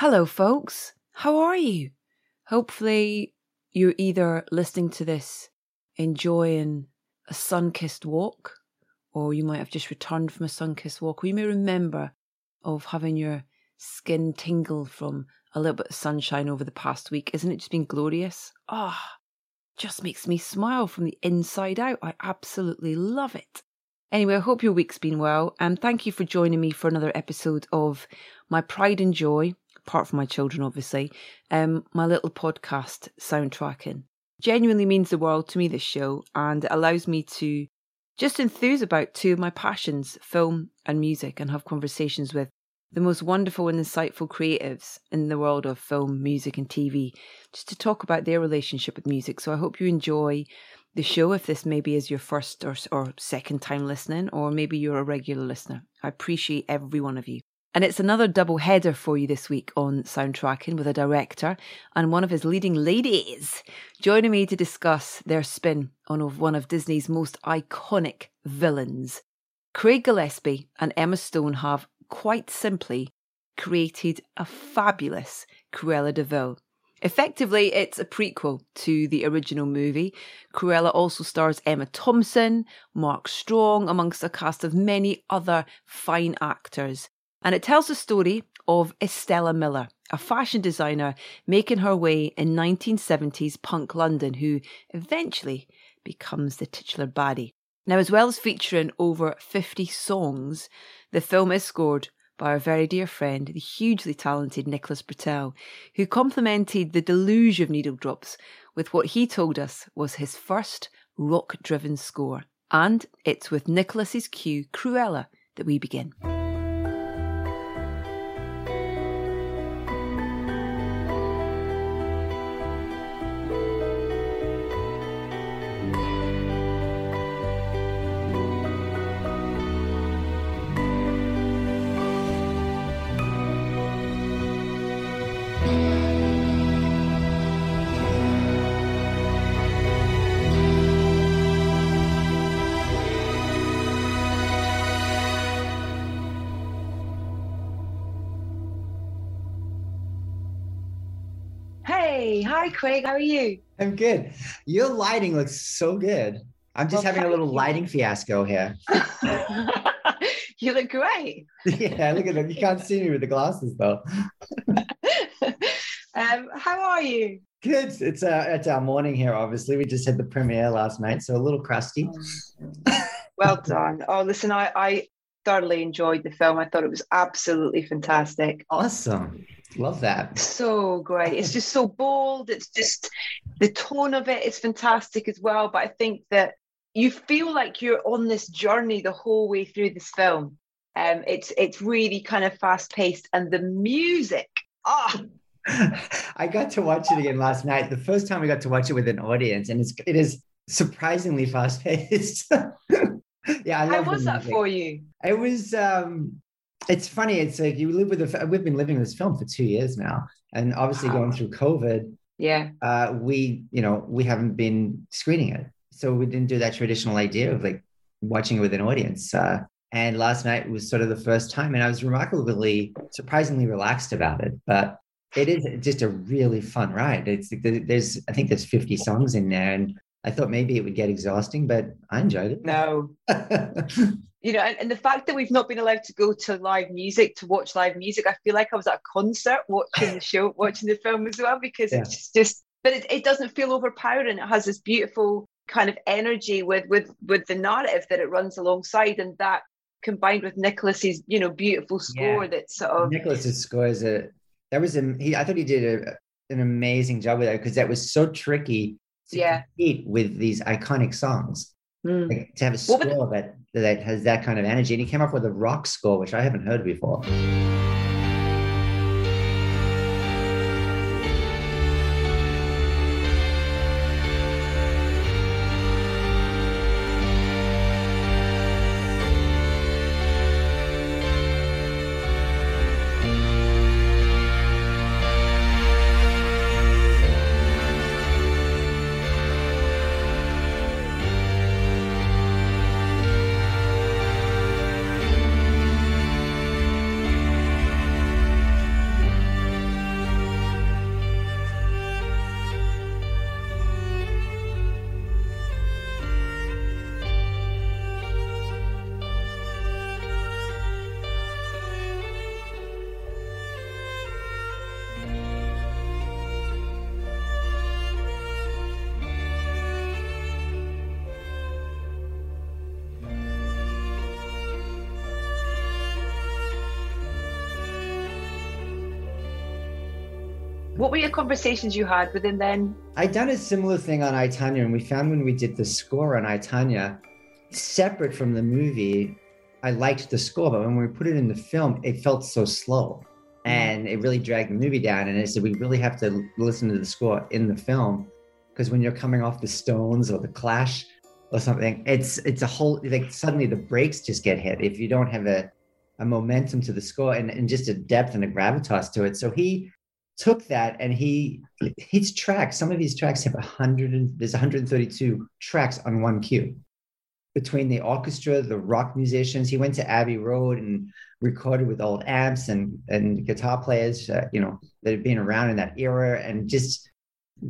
Hello, folks. How are you? Hopefully, you're either listening to this enjoying a sun kissed walk, or you might have just returned from a sun kissed walk, or you may remember of having your skin tingle from a little bit of sunshine over the past week. Isn't it just been glorious? Ah, oh, just makes me smile from the inside out. I absolutely love it. Anyway, I hope your week's been well, and thank you for joining me for another episode of My Pride and Joy, apart from my children, obviously, um, my little podcast, Soundtracking. Genuinely means the world to me, this show, and it allows me to just enthuse about two of my passions, film and music, and have conversations with the most wonderful and insightful creatives in the world of film, music, and TV, just to talk about their relationship with music. So I hope you enjoy the show if this maybe is your first or, or second time listening, or maybe you're a regular listener. I appreciate every one of you. And it's another double header for you this week on Soundtracking with a director and one of his leading ladies joining me to discuss their spin on one of Disney's most iconic villains. Craig Gillespie and Emma Stone have quite simply created a fabulous Cruella de Vil. Effectively, it's a prequel to the original movie. Cruella also stars Emma Thompson, Mark Strong, amongst a cast of many other fine actors. And it tells the story of Estella Miller, a fashion designer making her way in 1970s punk London, who eventually becomes the titular baddie. Now, as well as featuring over 50 songs, the film is scored by our very dear friend, the hugely talented Nicholas Britell, who complimented the deluge of needle drops with what he told us was his first rock driven score. And it's with Nicholas's cue, Cruella, that we begin. Hi, Craig. How are you? I'm good. Your lighting looks so good. I'm just well, having a little you. lighting fiasco here. you look great. Yeah, look at them. You can't see me with the glasses though. um, how are you? Good. It's uh, it's our morning here. Obviously, we just had the premiere last night, so a little crusty. well done. Oh, listen, I I thoroughly enjoyed the film. I thought it was absolutely fantastic. Awesome. Love that. So great. It's just so bold. It's just the tone of it is fantastic as well. But I think that you feel like you're on this journey the whole way through this film. Um, it's it's really kind of fast paced, and the music. Ah. I got to watch it again last night. The first time I got to watch it with an audience, and it's it is surprisingly fast paced. yeah, I love How was that for you? It was um it's funny. It's like you live with a. We've been living this film for two years now, and obviously wow. going through COVID. Yeah. Uh, we, you know, we haven't been screening it, so we didn't do that traditional idea of like watching it with an audience. Uh, and last night was sort of the first time, and I was remarkably, surprisingly relaxed about it. But it is just a really fun ride. It's there's, I think there's 50 songs in there, and I thought maybe it would get exhausting, but I enjoyed it. No. you know, and, and, the fact that we've not been allowed to go to live music to watch live music, I feel like I was at a concert watching the show, watching the film as well, because yeah. it's just, but it, it doesn't feel overpowering. It has this beautiful kind of energy with with with the narrative that it runs alongside, and that combined with Nicholas's, you know, beautiful score yeah. that sort of Nicholas's score is a that was a he. I thought he did a, an amazing job with that because that was so tricky to yeah. compete with these iconic songs. Mm. Like, to have a score well, that that has that kind of energy, and he came up with a rock score, which I haven't heard before. What were your conversations you had with him then? I'd done a similar thing on I, Tonya, and we found when we did the score on I, Tonya, separate from the movie, I liked the score, but when we put it in the film, it felt so slow mm. and it really dragged the movie down. And I said, we really have to listen to the score in the film because when you're coming off the Stones or the Clash or something, it's it's a whole like suddenly the brakes just get hit if you don't have a a momentum to the score and, and just a depth and a gravitas to it. So he took that and he his tracks. Some of these tracks have a hundred and there's 132 tracks on one cue between the orchestra, the rock musicians. He went to Abbey Road and recorded with old amps and and guitar players, uh, you know, that had been around in that era, and just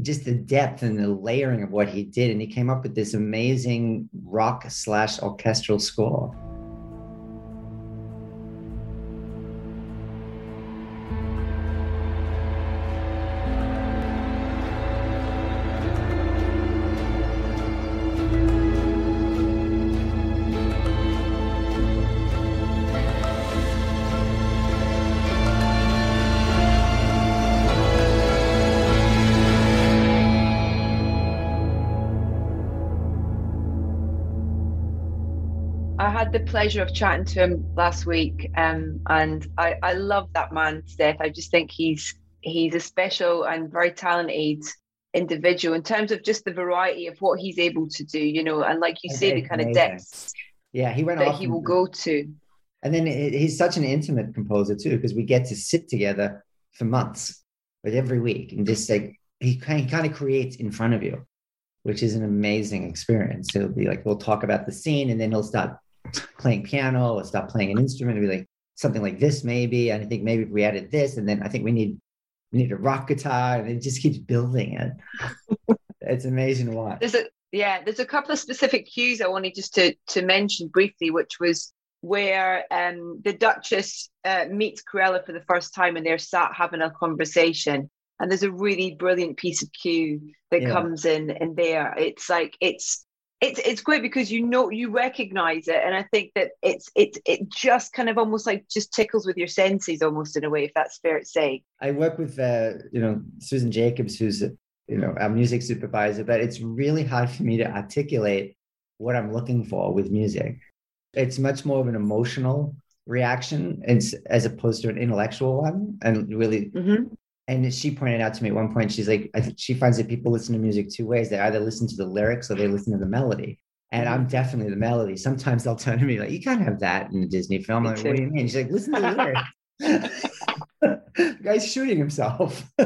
just the depth and the layering of what he did, and he came up with this amazing rock slash orchestral score. Pleasure of chatting to him last week, um, and I, I love that man, Steph. I just think he's he's a special and very talented individual in terms of just the variety of what he's able to do, you know, and like you say, the kind amazing. of depths. Yeah, he went that he will go to. And then he's such an intimate composer too, because we get to sit together for months, like every week, and just like he kind, he kind of creates in front of you, which is an amazing experience. He'll be like, we'll talk about the scene, and then he'll start playing piano or stop playing an instrument and be like something like this maybe and i think maybe if we added this and then i think we need we need a rock guitar and it just keeps building it. It's amazing what there's a yeah there's a couple of specific cues i wanted just to to mention briefly which was where um, the duchess uh, meets cruella for the first time and they're sat having a conversation. And there's a really brilliant piece of cue that yeah. comes in in there. It's like it's it's it's great because you know you recognize it. And i think that it's it it just kind of almost like just tickles with your senses almost in a way if that's fair to say. I work with uh you know susan jacobs who's you know our music supervisor but it's really hard for me to articulate what i'm looking for with music. It's much more of an emotional reaction as, as opposed to an intellectual one and really mm-hmm and she pointed out to me at one point she's like i think she finds that people listen to music two ways. They either listen to the lyrics or they listen to the melody. And i'm mm-hmm. definitely the melody. Sometimes they'll turn to me like you can't have that in a disney film. Like, what do you mean? She's like listen to the lyrics. The guy's shooting himself.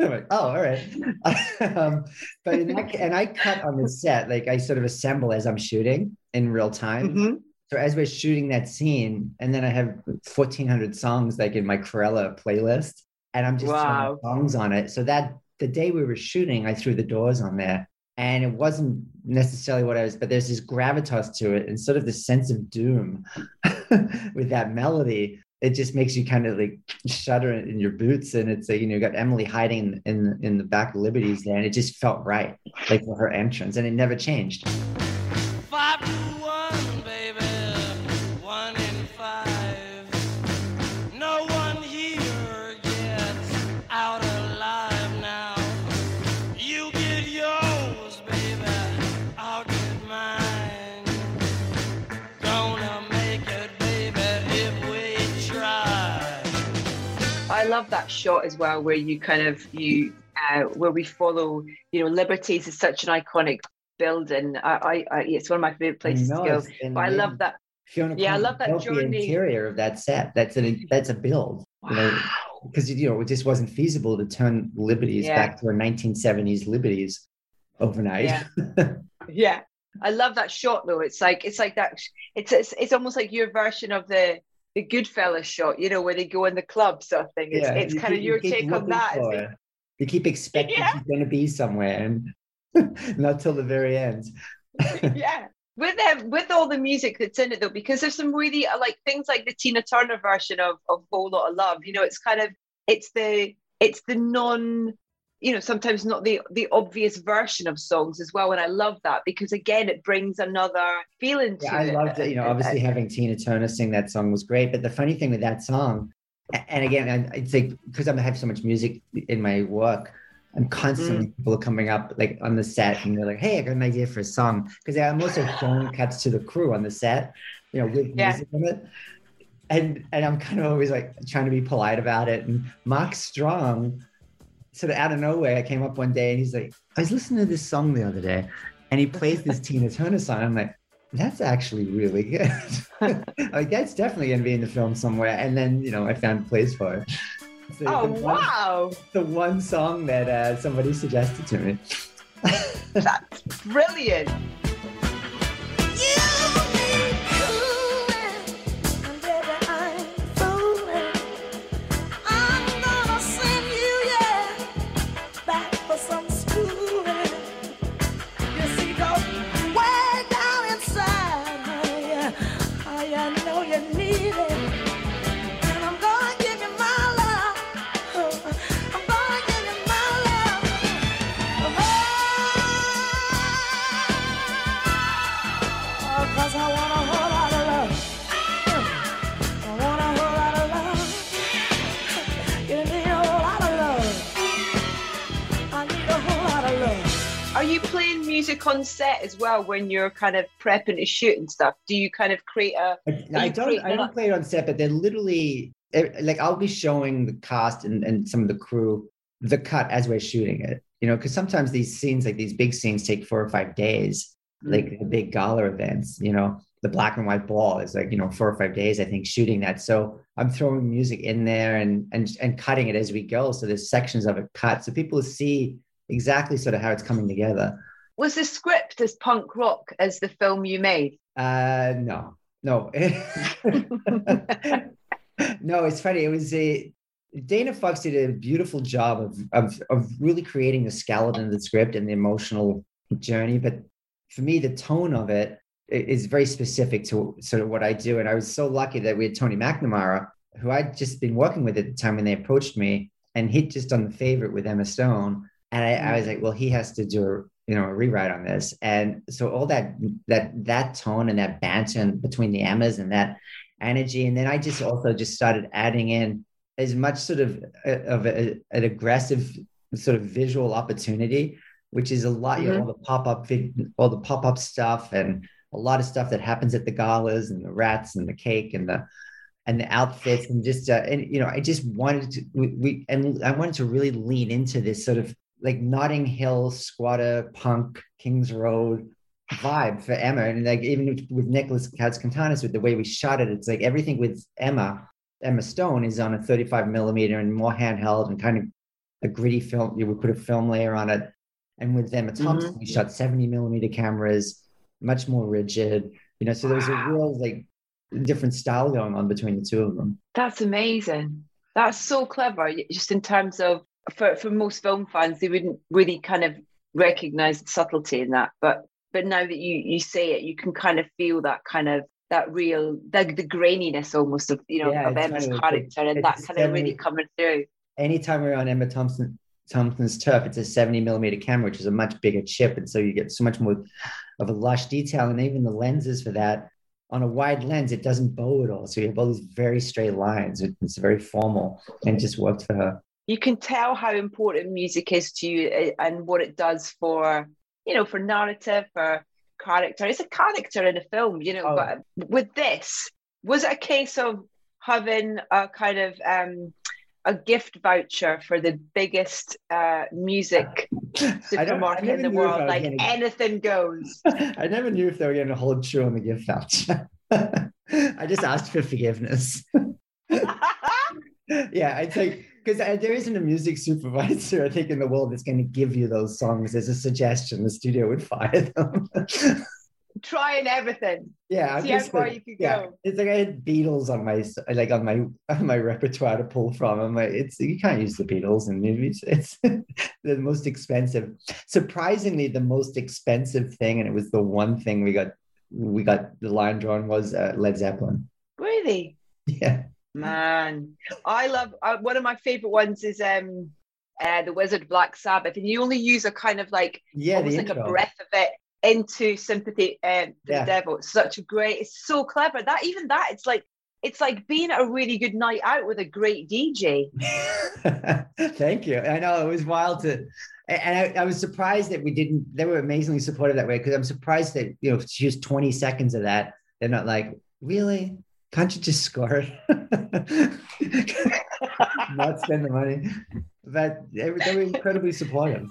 I'm like, oh, all right. um, but I, and I cut on the set, like I sort of assemble as I'm shooting in real time. Mm-hmm. So as we're shooting that scene, and then I have 1,400 songs like in my Cruella playlist and I'm just wow. songs on it. So that the day we were shooting, I threw the doors on there. And it wasn't necessarily what I was, but there's this gravitas to it and sort of the sense of doom with that melody. It just makes you kind of like shudder in your boots. And it's like, you know, you got Emily hiding in in the back of Liberty's there. And it just felt right, like for her entrance. And it never changed. Love that shot as well, where you kind of you uh, where we follow. You know, Liberties is such an iconic building. I, I, I it's one of my favorite places to go. But I love that. Fiona yeah, I love that journey. The interior of that set. That's a that's a build. Wow. You know, because you know it just wasn't feasible to turn Liberties yeah. back to a 1970s Liberties overnight. Yeah. yeah. I love that shot though. It's like it's like that. It's, it's it's almost like your version of the the Goodfellas shot, you know, where they go in the club sort of thing. It's, yeah, it's kind keep, of your take on that. You keep expecting yeah. she's going to be somewhere and not till the very end. yeah. With them, with all the music that's in it though, because there's some really uh, like things like the Tina Turner version of of Whole Lotta Love. You know, it's kind of it's the it's the non you know sometimes not the the obvious version of songs as well and i love that because again it brings another feeling to yeah, i it. loved it you know uh, uh, obviously uh, having tina turner sing that song was great but the funny thing with that song and again, it's like because I have so much music in my work, I'm constantly mm. people coming up like on the set and they're like, "Hey, I got an idea for a song." Because I'm also phone cuts to the crew on the set, you know, with yeah. music in it. And and I'm kind of always like trying to be polite about it. And Mark Strong, sort of out of nowhere, I came up one day and he's like, "I was listening to this song the other day," and he plays this Tina Turner song. I'm like, that's actually really good. like that's definitely gonna be in the film somewhere. And then you know I found a place for it. So oh the one, wow! The one song that uh, somebody suggested to me. that's brilliant. Music on set as well when you're kind of prepping to shoot and stuff? Do you kind of create a? I don't. I don't play it on set, but they're literally eh, like I'll be showing the cast and, and some of the crew the cut as we're shooting it. You know, because sometimes these scenes, like these big scenes, take four or five days. Mm-hmm. Like the big gala events, you know, the black and white ball is like you know four or five days i think shooting that so i'm throwing music in there and and and cutting it as we go so there's sections of it cut so people see exactly sort of how it's coming together was the script as punk rock as the film you made? Uh, no, no, no. It's funny. It was a Dana Fox did a beautiful job of, of of really creating the skeleton of the script and the emotional journey. But for me, the tone of it is very specific to sort of what I do. And I was so lucky that we had Tony McNamara, who I'd just been working with at the time when they approached me, and he'd just done the favorite with Emma Stone. And I, I was like, well, he has to do you know a rewrite on this and so all that that that tone and that banter between the emmas and that energy and then i just also just started adding in as much sort of uh, of a, an aggressive sort of visual opportunity which is a lot mm-hmm. you know mm-hmm. all the pop-up all the pop-up stuff and a lot of stuff that happens at the galas and the rats and the cake and the and the outfits and just uh, and you know I just wanted to we, we and I wanted to really lean into this sort of like Notting Hill squatter punk Kings Road vibe for Emma. And like even with Nicolas Karakatsanis, with the way we shot it, it's like everything with Emma, Emma Stone is on a 35 millimeter and more handheld and kind of a gritty film. You would put a film layer on it. And with Emma Thompson, mm-hmm. we shot 70 millimeter cameras, much more rigid. You know, so there was a real like different style going on between the two of them. That's amazing. That's so clever, just in terms of for for most film fans, they wouldn't really kind of recognize the subtlety in that. But but now that you you say it, you can kind of feel that kind of that real the, the graininess almost of you know yeah, of Emma's funny. character and that kind of really coming through. Anytime we're on Emma Thompson Thompson's turf, it's a 70 millimeter camera, which is a much bigger chip. And so you get so much more of a lush detail. And even the lenses for that on a wide lens, it doesn't bow at all. So you have all these very straight lines. It's very formal and just worked for her you can tell how important music is to you eh, and what it does for you know for narrative for character it's a character in a film you know oh. but with this was it a case of having a kind of um a gift voucher for the biggest uh, music supermarket in the world. Like getting... anything goes. I never knew if they were going to hold true on the gift voucher. I just asked for forgiveness. yeah, I think because there isn't a music supervisor, I think, in the world that's going to give you those songs as a suggestion. The studio would fire them. Trying everything. Yeah, see how far like, you could yeah. go. It's like I had Beatles on my like on my on my repertoire to pull from. I'm like, it's you can't use the Beatles in movies. It's the most expensive. Surprisingly, the most expensive thing, and it was the one thing we got we got the line drawn was uh, Led Zeppelin. Really? Yeah. Man, I love uh, one of my favorite ones is um uh, the Wizard Black Sabbath, and you only use a kind of like yeah, almost like intro. a breath of it into sympathy uh, for yeah. the devil. It's such a great, it's so clever that even that it's like it's like being a really good night out with a great DJ. Thank you. I know it was wild to, and I, I, was surprised that we didn't. They were amazingly supportive that way because I'm surprised that you know just 20 seconds of that. They're not like really. Can't you just score it? not spend the money, but they were, incredibly supportive.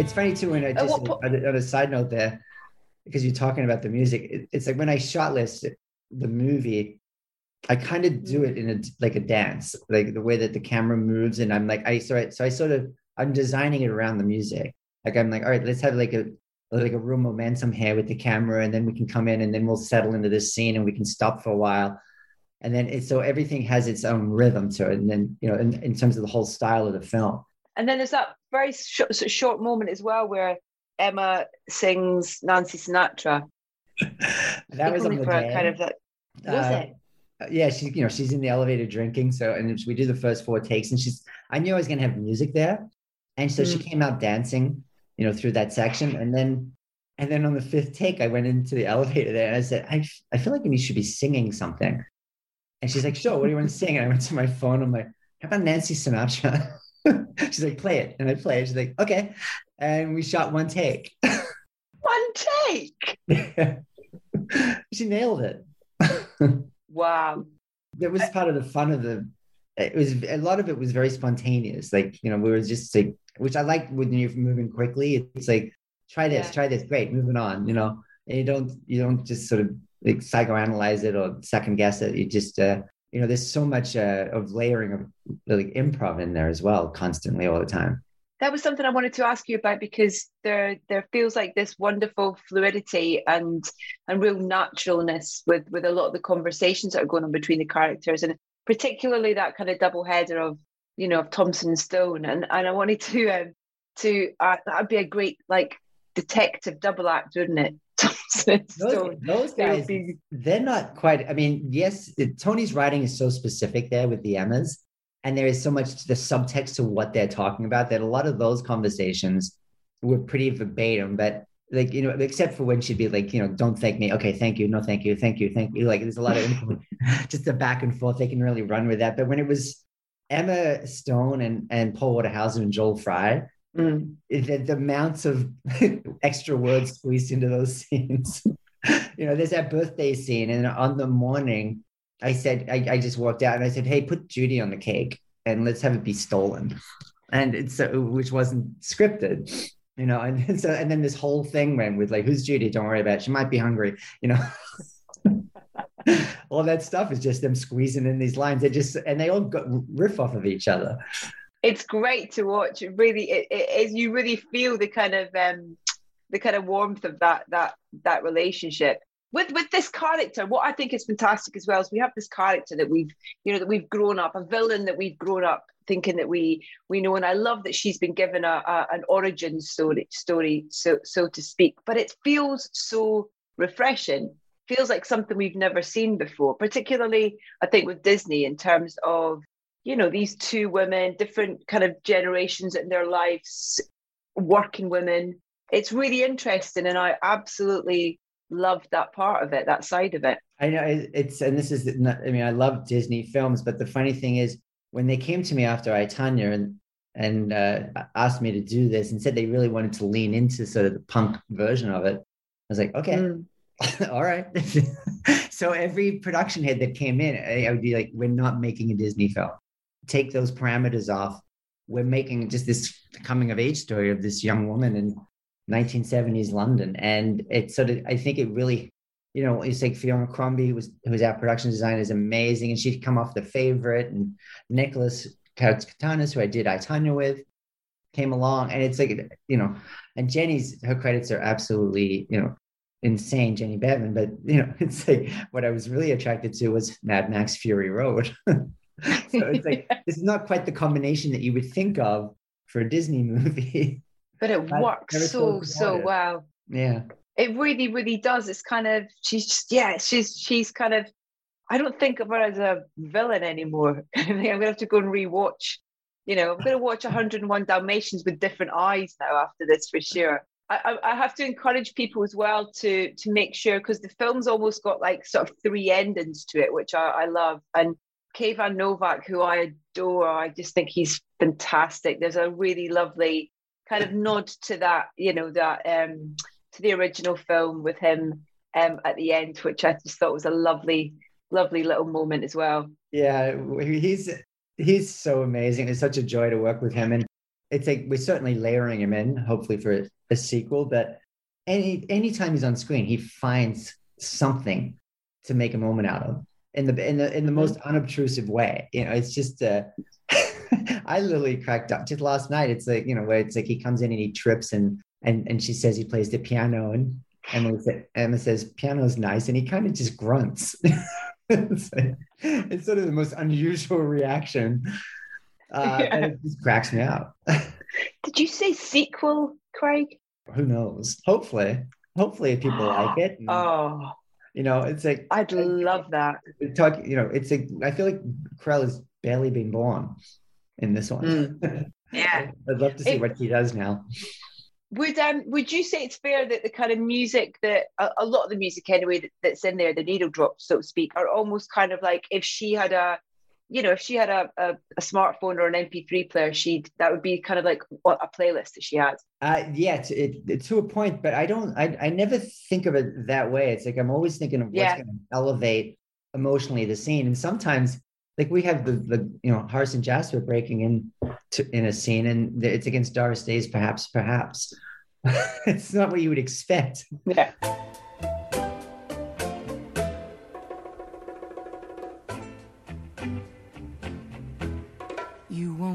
It's funny too when I just on, a, on a side note there, because you're talking about the music. It, it's like when I shot list the movie, I kind of do mm. it in a like a dance, like the way that the camera moves, and I'm like I so I, so I sort of I'm designing it around the music. Like I'm like, all right, let's have like a like a real momentum here with the camera, and then we can come in, and then we'll settle into this scene, and we can stop for a while, and then it's so everything has its own rhythm to it, and then you know, in, in terms of the whole style of the film. And then there's that very short, short moment as well where Emma sings Nancy Sinatra. that was on the day. kind of that. Was uh, it? Yeah, she's you know she's in the elevator drinking. So and we do the first four takes, and she's I knew I was gonna have music there, and so mm. she came out dancing, you know, through that section, and then and then on the fifth take, I went into the elevator there, and I said, I I feel like you should be singing something, and she's like, Sure, what do you want to sing? And I went to my phone. I'm like, How about Nancy Sinatra? She's like, play it. And I play it. She's like, okay. And we shot one take. one take. she nailed it. wow. That was part of the fun of the it was a lot of it was very spontaneous. Like, you know, we were just like which I like when you're moving quickly. It's like, try this, yeah. try this, great, moving on, you know. And you don't you don't just sort of like psychoanalyze it or second guess it. You just uh you know there's so much uh, of layering of like improv in there as well constantly all the time. That was something i wanted to ask you about because there there feels like this wonderful fluidity and and real naturalness with with a lot of the conversations that are going on between the characters and particularly that kind of double header of you know of thompson and stone. And and i wanted to um to uh, that'd be a great like detective double act wouldn't it those, those, guys, they're not quite. I mean, yes, Tony's writing is so specific there with the Emmas, and there is so much to the subtext to what they're talking about that a lot of those conversations were pretty verbatim. But like you know, except for when she'd be like, you know, don't thank me. Okay, thank you. No, thank you. Thank you. Thank you. Like there's a lot of just the back and forth. They can really run with that. But when it was Emma Stone and and Paul Walter Hauser and Joel Fry Mm. The, amounts of extra words squeezed into those scenes. you know, there's that birthday scene, and on the morning, I said, I, I, just walked out and I said, Hey, put Judy on the cake and let's have it be stolen. And it's uh, which wasn't scripted, you know, and so and then this whole thing went with like, who's Judy? Don't worry about it. She might be hungry, you know. all that stuff is just them squeezing in these lines. They just and they all got riff off of each other it's great to watch. It really, it, it is. You really feel the kind of um, the kind of warmth of that that that relationship with with this character. What I think is fantastic as well is we have this character that we've you know that we've grown up, a villain that we've grown up thinking that we we know, and I love that she's been given a, a an origin story story so so to speak. But it feels so refreshing feels like something we've never seen before, particularly I think with Disney in terms of you know these two women different kind of generations in their lives working women. It's really interesting and i absolutely love that part of it that side of it. I know it's and this is i mean i love disney films but the funny thing is when they came to me after i Tonya and and uh, asked me to do this and said they really wanted to lean into sort of the punk version of it i was like okay. Mm. all right. So every production head that came in I would be like we're not making a disney film take those parameters off, we're making just this coming of age story of this young woman in 1970s London. And it sort of, I think it really, you know, it's like Fiona Crombie, who was, our production designer, is amazing. And she'd come off the favorite and Nicolas Karakatsanis, who I did I, Tonya with. came along, and it's like you know, and Jenny's her credits are absolutely you know insane, Jenny Beavan. But you know, it's like what I was really attracted to was Mad Max Fury Road. so it's like this is not quite the combination that you would think of for a Disney movie. But it but works so so well. Yeah. It really, really does. It's kind of she's just yeah, she's she's kind of I don't think of her as a villain anymore. I think I'm gonna have to go and rewatch. You know, I'm gonna watch 101 Dalmatians with different eyes now after this for sure. I, I have to encourage people as well to to make sure because the film's almost got like sort of three endings to it, which I, I love. And Kayvan Novak, who I adore, I just think he's fantastic. There's a really lovely kind of nod to that, you know, that um to the original film with him um at the end, which I just thought was a lovely, lovely little moment as well. Yeah, he's he's so amazing. It's such a joy to work with him. And it's like we're certainly layering him in, hopefully for a sequel. But any anytime he's on screen, he finds something to make a moment out of in the in the in the most unobtrusive way. You know, it's just uh I literally cracked up just last night. It's like, you know, where it's like he comes in and he trips and and and she says he plays the piano and Emma, Emma says piano's nice and he kind of just grunts. it's, like, it's, sort of the most unusual reaction. Uh, yeah. And it just cracks me up. Did you say sequel, Craig? Who knows? Hopefully. Hopefully if people like it. And, oh. You know, it's like I'd love that. Talk, you know, it's like I feel like Cruella has barely been born in this one. Mm. Yeah. I'd love to see it, what he does now. Would um would you say it's fair that the kind of music that a, a lot of the music anyway that, that's in there, the needle drops, so to speak, are almost kind of like if she had a you know, if she had a, a, a, smartphone or an MP3 player, she'd that would be kind of like a playlist that she has. Uh, yeah, to, it, to a point, but I don't, I, I never think of it that way. It's like I'm always thinking of what's yeah. going to elevate emotionally the scene, and sometimes like we have the the you know Horace and Jasper breaking in to, in a scene, and it's against Doris Day's perhaps, perhaps. it's not what you would expect. Yeah.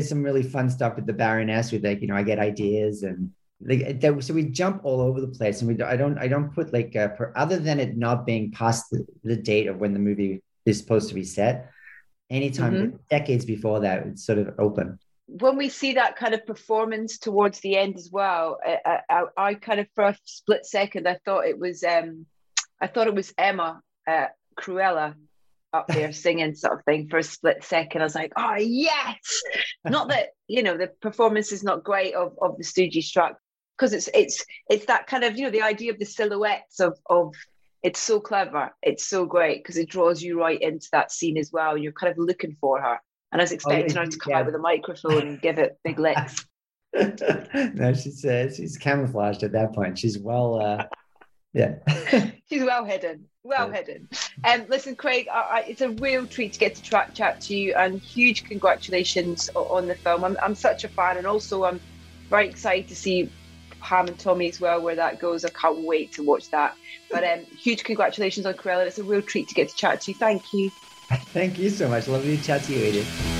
there's some really fun stuff with the Baroness with like you know I get ideas and like that, so we jump all over the place and we I don't I don't put like uh, per, other than it not being past the, the, date of when the movie is supposed to be set. Anytime mm-hmm. decades before that, it's sort of open when we see that kind of performance towards the end as well, I, I, I, kind of for a split second I thought it was um, I thought it was Emma uh, Cruella up there singing sort of thing for a split second. I was like, oh yes. not that, you know, the performance is not great of, of the Stooges track because it's it's it's that kind of, you know, the idea of the silhouettes of of it's so clever. It's so great because it draws you right into that scene as well. You're kind of looking for her. And I was expecting oh, her to come yeah. out with a microphone and give it big licks. no, she's uh, she's camouflaged at that point. She's well uh yeah. she's well hidden well hidden. Um, listen, Craig, I, I, it's a real treat to get to tra- chat to you, and huge congratulations on the film. I'm, I'm such a fan, and also I'm very excited to see Pam and Tommy as well, where that goes. I can't wait to watch that. But um, huge congratulations on Cruella. It's a real treat to get to chat to you. Thank you. Thank you so much. Lovely to chat to you, Edith.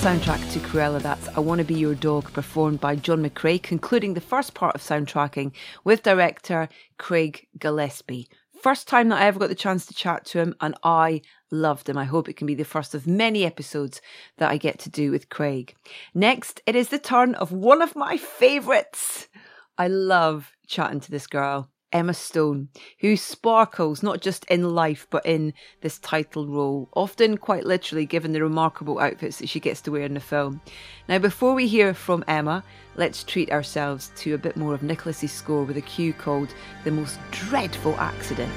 Soundtrack to Cruella, that's I Want to Be Your Dog, performed by John McCrea, concluding the first part of soundtracking with director Craig Gillespie. First time that I ever got the chance to chat to him, and I loved him. I hope it can be the first of many episodes that I get to do with Craig. Next, it is the turn of one of my favourites. I love chatting to this girl. Emma Stone, who sparkles not just in life but in this title role, often quite literally given the remarkable outfits that she gets to wear in the film. Now, before we hear from Emma, let's treat ourselves to a bit more of Nicholas's score with a cue called The Most Dreadful Accident.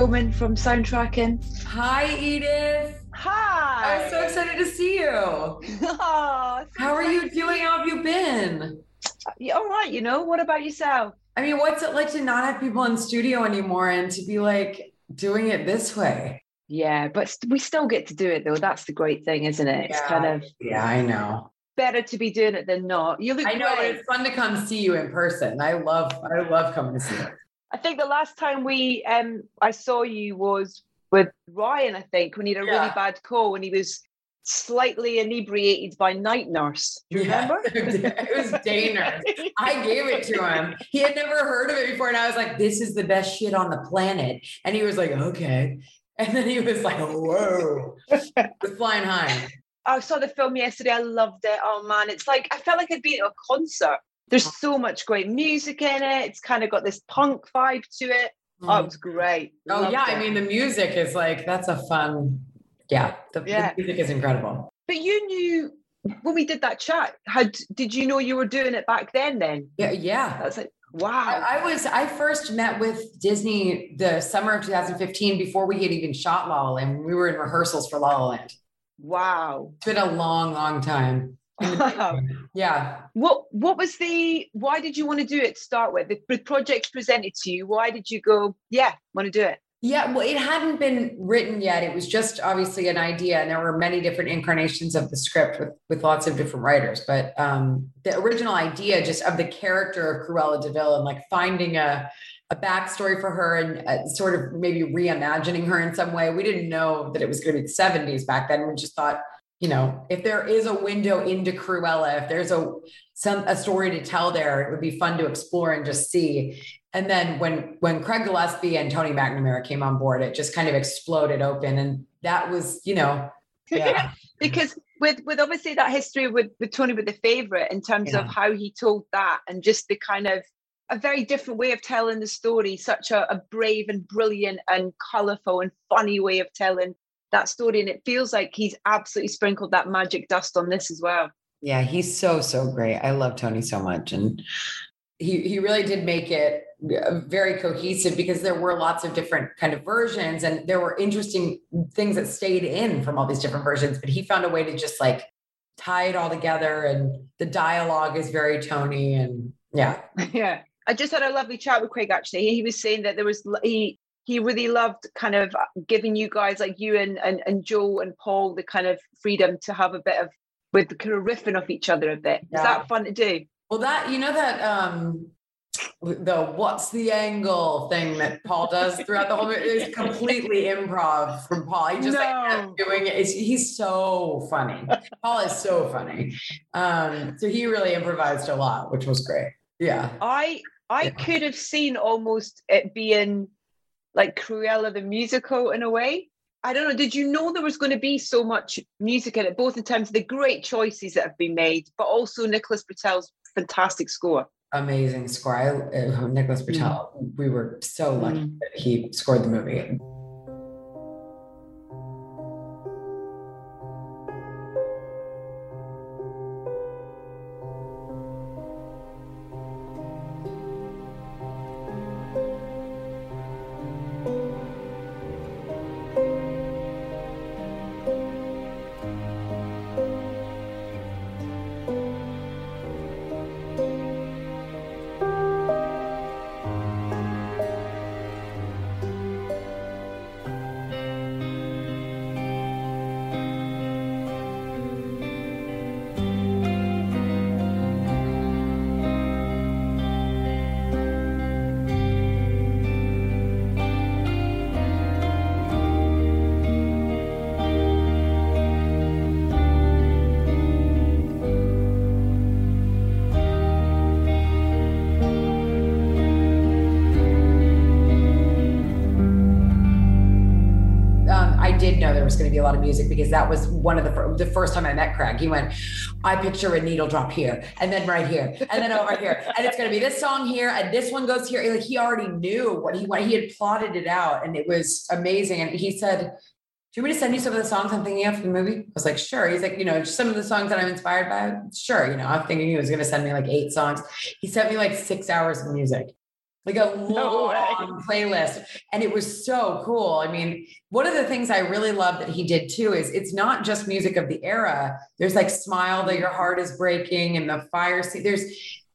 Bowman from Soundtracking. Hi, Edith. Hi. I'm so excited to see you. oh, How are you doing? How have you been? Uh, yeah, all right, you know. What about yourself? I mean, what's it like to not have people in studio anymore and to be like doing it this way? Yeah, but we still get to do it though. That's the great thing, isn't it? It's kind of Yeah, I know. Better to be doing it than not. You look I know great. it's fun to come see you in person. I love I love coming to see you. I think the last time we um I saw you was with Ryan, I think, when he had a yeah. really bad call when he was slightly inebriated by night nurse. Do you yeah. remember? it was day nurse. I gave it to him. He had never heard of it before. And I was like, this is the best shit on the planet. And he was like, okay. And then he was like, whoa. was flying high. I saw the film yesterday. I loved it. Oh man, it's like I felt like I'd been at a concert. There's so much great music in it. It's kind of got this punk vibe to it. Mm. Oh, it was great. Oh Loved yeah, it. I mean the music is like that's a fun. Yeah, the, yeah. the music is incredible. But you knew when we did that chat. Had did you know you were doing it back then? Then yeah, yeah. That's like wow. I, I was I first met with Disney the summer of 2015 before we had even shot La La Land. We were in rehearsals for La La Land. Wow, it's been a long, long time. yeah. What What was the? Why did you want to do it to start with? The project presented to you. Why did you go? Yeah, want to do it. Yeah, well, it hadn't been written yet. It was just obviously an idea, and there were many different incarnations of the script with with lots of different writers. But um, the original idea, just of the character of Cruella de Vil, and like finding a a backstory for her and uh, sort of maybe reimagining her in some way. We didn't know that it was going to be the 70s back then. We just thought you know, if there is a window into Cruella, if there's a some a story to tell there, it would be fun to explore and just see. And then when when Craig Gillespie and Tony McNamara came on board, it just kind of exploded open, and that was, you know, yeah. because with with obviously that history with with Tony with the favorite in terms yeah. of how he told that and just the kind of a very different way of telling the story, such a, a brave and brilliant and colourful and funny way of telling that story and it feels like he's absolutely sprinkled that magic dust on this as well. Yeah he's so so great. I love tony so much and he he really did make it uh, very cohesive because there were lots of different kind of versions and there were interesting things that stayed in from all these different versions but he found a way to just like tie it all together and the dialogue is very tony and yeah. Yeah. I just had a lovely chat with craig actually. He was saying that there was he he really loved kind of giving you guys like you and, and and Joe and Paul the kind of freedom to have a bit of with the kind of riffing off each other a bit. Yeah. Is that fun to do? Well, that you know that um the what's the angle thing that Paul does throughout the whole movie is completely improv from Paul. He just no. like doing it. It's, he's so funny. Paul is so funny. Um, so he really improvised a lot, which was great. Yeah. I I yeah. could have seen almost it being like Cruella the musical in a way. I don't know. Did you know there was going to be so much music in it, both in terms of the great choices that have been made, but also Nicholas Britell's fantastic score? Amazing score. I, uh, Nicholas Britell, mm. we were so lucky mm. that he scored the movie. Was going to be a lot of music because that was one of the the first time I met Craig. He went, I picture a needle drop here, and then right here, and then over here, and it's going to be this song here, and this one goes here. Like he already knew what he wanted. He had plotted it out, and it was amazing. And he said. Do you want me to send you some of the songs I'm thinking of for the movie? I was like, sure. He's like, you know, some of the songs that I'm inspired by. Sure. You know, I'm thinking he was going to send me like eight songs. He sent me like six hours of music like a long playlist. And it was so cool. I mean, one of the things I really love that he did too is it's not just music of the era. There's like Smile That Your Heart is Breaking and the Fire Scene. There's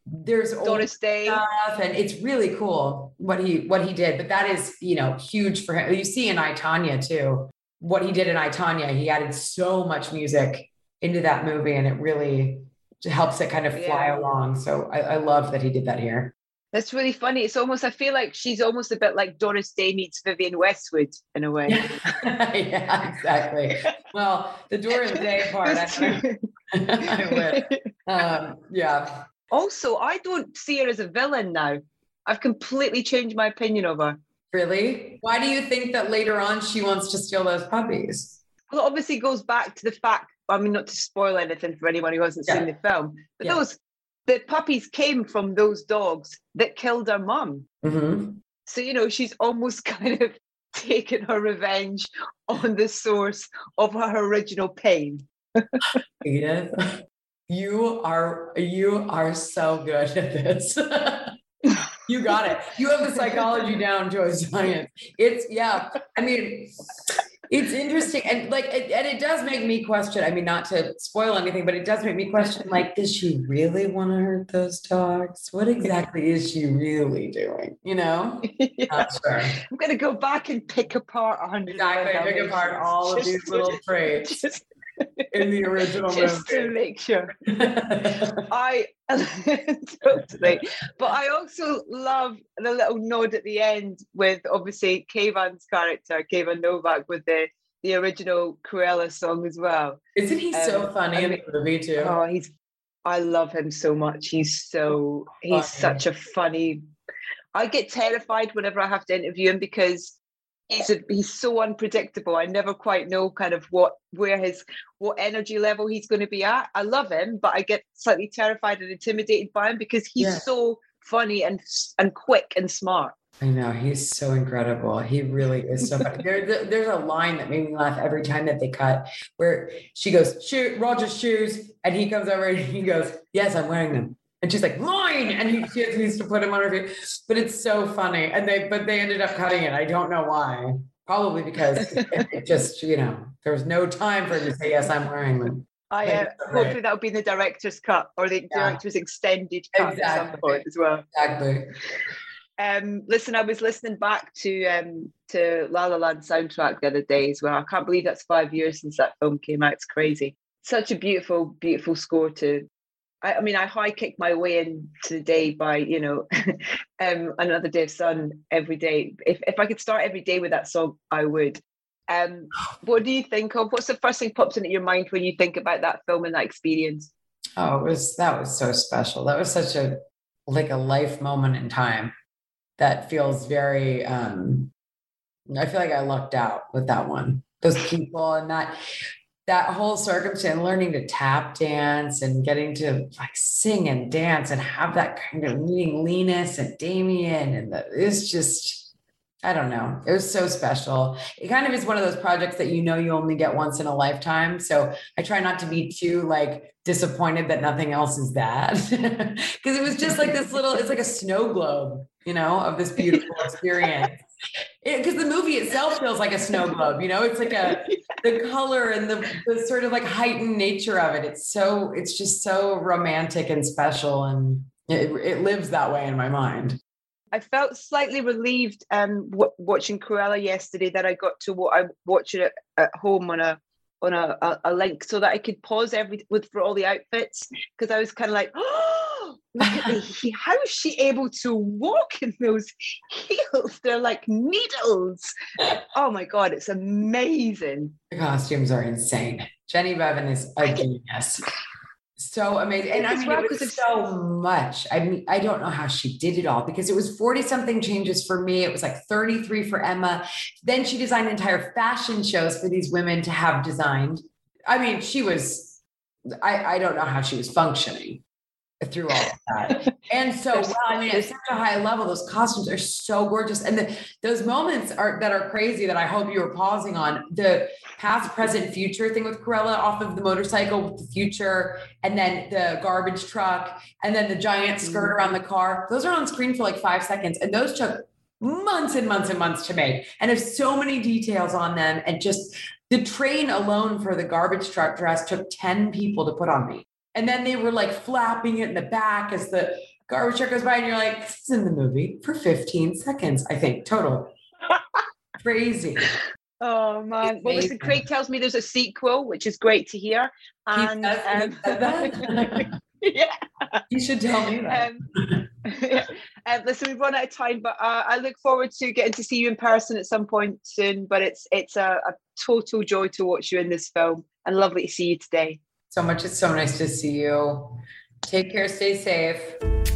there's Doris Day stuff and it's really cool what he what he did. But that is, you know, huge for him. You see in I, Tonya too, what he did in I, Tonya, he added so much music into that movie and it really helps it kind of fly yeah. along. So I, I love that he did that here. That's really funny. It's almost I feel like she's almost a bit like Doris Day meets Vivienne Westwood in a way. yeah, exactly. Well, the Doris Day part, I, I um, yeah. Also, I don't see her as a villain now. I've completely changed my opinion of her. Really? Why do you think that later on she wants to steal those puppies? Well, it obviously goes back to the fact. I mean, not to spoil anything for anyone who hasn't yeah. seen the film, but yeah. those the puppies came from those dogs that killed her mum. Mm-hmm. So, you know, she's almost kind of taken her revenge on the source of her original pain. Edith, you are you are so good at this. you got it. You have the psychology down to a science. It's yeah. I mean, it's interesting and like it, and it does make me question i mean not to spoil anything but it does make me question like does she really want to hurt those dogs what exactly is she really doing you know uh, yeah. sure. i'm going to go back and pick apart 100 exactly pick apart all of these little traits just, in the original just movie. to make sure. I totally. But i also love the little nod at the end with obviously Kayvan's character Kayvan Novak with the the original Cruella song as well. Isn't he um, so funny in the movie too? oh he's I love him so much. He's so he's such a funny I get terrified whenever I have to interview him because he's a, he's so unpredictable. I never quite know kind of what where his what energy level he's going to be at. I love him, but I get slightly terrified and intimidated by him because he's yeah. so funny and and quick and smart. I know he's so incredible. He really is so funny. there, there's a line that made me laugh every time that they cut, where she goes, "Shoot, Roger's shoes," and he comes over and he goes, "Yes, I'm wearing them." And she's like, mine. And he, she needs to put him on her feet. But it's so funny. And they, but they ended up cutting it. I don't know why. Probably because it just, you know, there was no time for him to say, yes, I'm wearing them. I uh, hopefully that'll be in the director's cut or the yeah. director's extended cut exactly. at some point as well. Exactly. Um, listen, I was listening back to um, to La La Land soundtrack the other day as well. I can't believe that's five years since that film came out. It's crazy. Such a beautiful, beautiful score to I, I mean, I high kick my way into the day by, you know, um, another day of sun every day. If if I could start every day with that song, I would. Um, what do you think of? What's the first thing pops into your mind when you think about that film and that experience? Oh, it was that was so special. That was such a like a life moment in time that feels very um I feel like I lucked out with that one. Those people and that that whole circumstance, learning to tap dance and getting to like sing and dance and have that kind of meeting Linus and Damien and the, it's just I don't know. It was so special. It kind of is one of those projects that you know you only get once in a lifetime. So I try not to be too like disappointed that nothing else is that. Because it was just like this little, it's like a snow globe, you know, of this beautiful experience because the movie itself feels like a snow globe you know? It's like a the color and the, the sort of like heightened nature of it. It's so it's just so romantic and special and it, it lives that way in my mind. I felt slightly relieved um, w- watching Cruella yesterday that I got to what I watch it at, at home on a on a, a, a, link so that I could pause every with for all the outfits because I was kind of like, oh, look at the, how is she able to walk in those heels? They're like needles. Oh my god, it's amazing. The costumes are insane. Jenny Beavan is a genius. so amazing. And I mean, well, it was so much. I mean, I don't know how she did it all because it was 40 something changes for me. It was like 33 for Emma. Then she designed entire fashion shows for these women to have designed. I mean, she was, I, I don't know how she was functioning through all of that. And so, well, I mean, at such a high level, those costumes are so gorgeous. And the, those moments are that are crazy that I hope you were pausing on the past, present, future thing with Cruella off of the motorcycle with the future, and then the garbage truck, and then the giant mm-hmm. skirt around the car. Those are on screen for like five seconds. And those took months and months and months to make and have so many details on them. And just the train alone for the garbage truck dress took 10 people to put on me. And then they were like flapping it in the back as the garbage truck goes by, and you're like, this is in the movie for 15 seconds, I think, total. Crazy. Oh man! Well, listen, Craig tells me there's a sequel, which is great to hear. And um, yeah, you should tell me that. Um, yeah. Um, listen, we've run out of time, but uh, I look forward to getting to see you in person at some point soon. But it's it's a, a total joy to watch you in this film, and lovely to see you today so much. It's so nice to see you. Take care. Stay safe.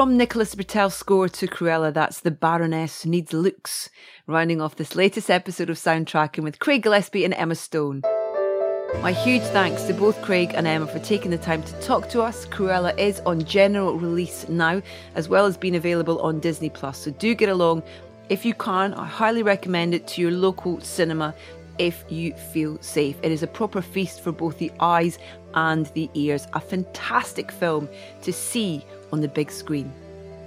From Nicholas Britell's score to Cruella, that's The Baroness Needs Looks, rounding off this latest episode of Soundtracking with Craig Gillespie and Emma Stone. My huge thanks to both Craig and Emma for taking the time to talk to us. Cruella is on general release now, as well as being available on Disney Plus. So do get along. If you can, I highly recommend it to your local cinema if you feel safe. It is a proper feast for both the eyes and the ears. A fantastic film to see on the big screen.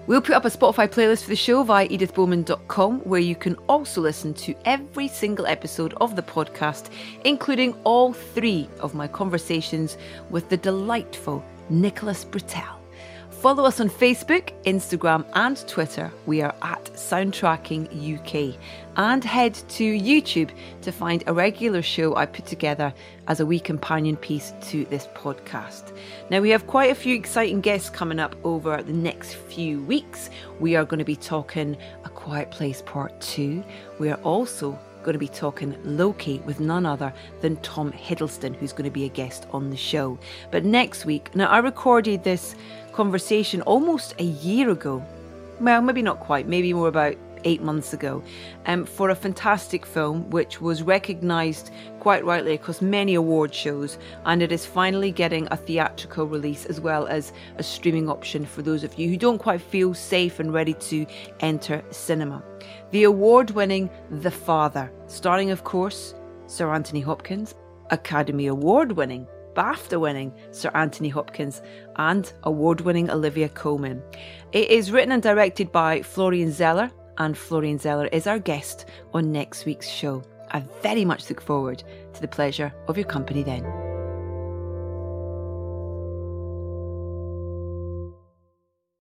We'll put up a Spotify playlist for the show via edithbowman.com, where you can also listen to every single episode of the podcast, including all three of my conversations with the delightful Nicholas Britell. Follow us on Facebook, Instagram, and Twitter. We are at Soundtracking UK. And head to YouTube to find a regular show I put together as a wee companion piece to this podcast. Now, we have quite a few exciting guests coming up over the next few weeks. We are going to be talking A Quiet Place Part 2. We are also going to be talking Loki with none other than Tom Hiddleston, who's going to be a guest on the show. But next week, now I recorded this conversation almost a year ago. Well, maybe not quite, maybe more about eight months ago, um, for a fantastic film which was recognised quite rightly across many award shows, and it is finally getting a theatrical release as well as a streaming option for those of you who don't quite feel safe and ready to enter cinema. The award winning The Father, starring, of course, Sir Anthony Hopkins, Academy Award winning BAFTA winning Sir Anthony Hopkins and award winning Olivia Colman. It is written and directed by Florian Zeller, and Florian Zeller is our guest on next week's show. I very much look forward to the pleasure of your company then.